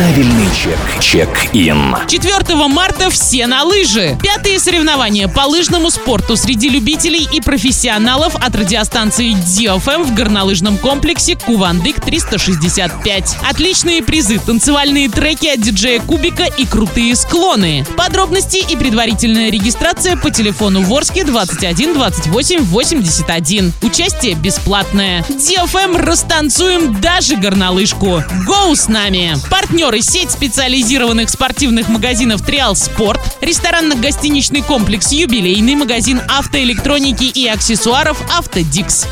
Правильный чек. Чек-ин. 4 марта все на лыжи. Пятые соревнования по лыжному спорту среди любителей и профессионалов от радиостанции DFM в горнолыжном комплексе Кувандык 365. Отличные призы, танцевальные треки от диджея Кубика и крутые склоны. Подробности и предварительная регистрация по телефону Ворске 21 28 81. Участие бесплатное. DFM растанцуем даже горнолыжку. Гоу с нами! Партнеры сеть специализированных спортивных магазинов Триал Спорт, ресторанно-гостиничный комплекс Юбилейный, магазин автоэлектроники и аксессуаров Автодикс.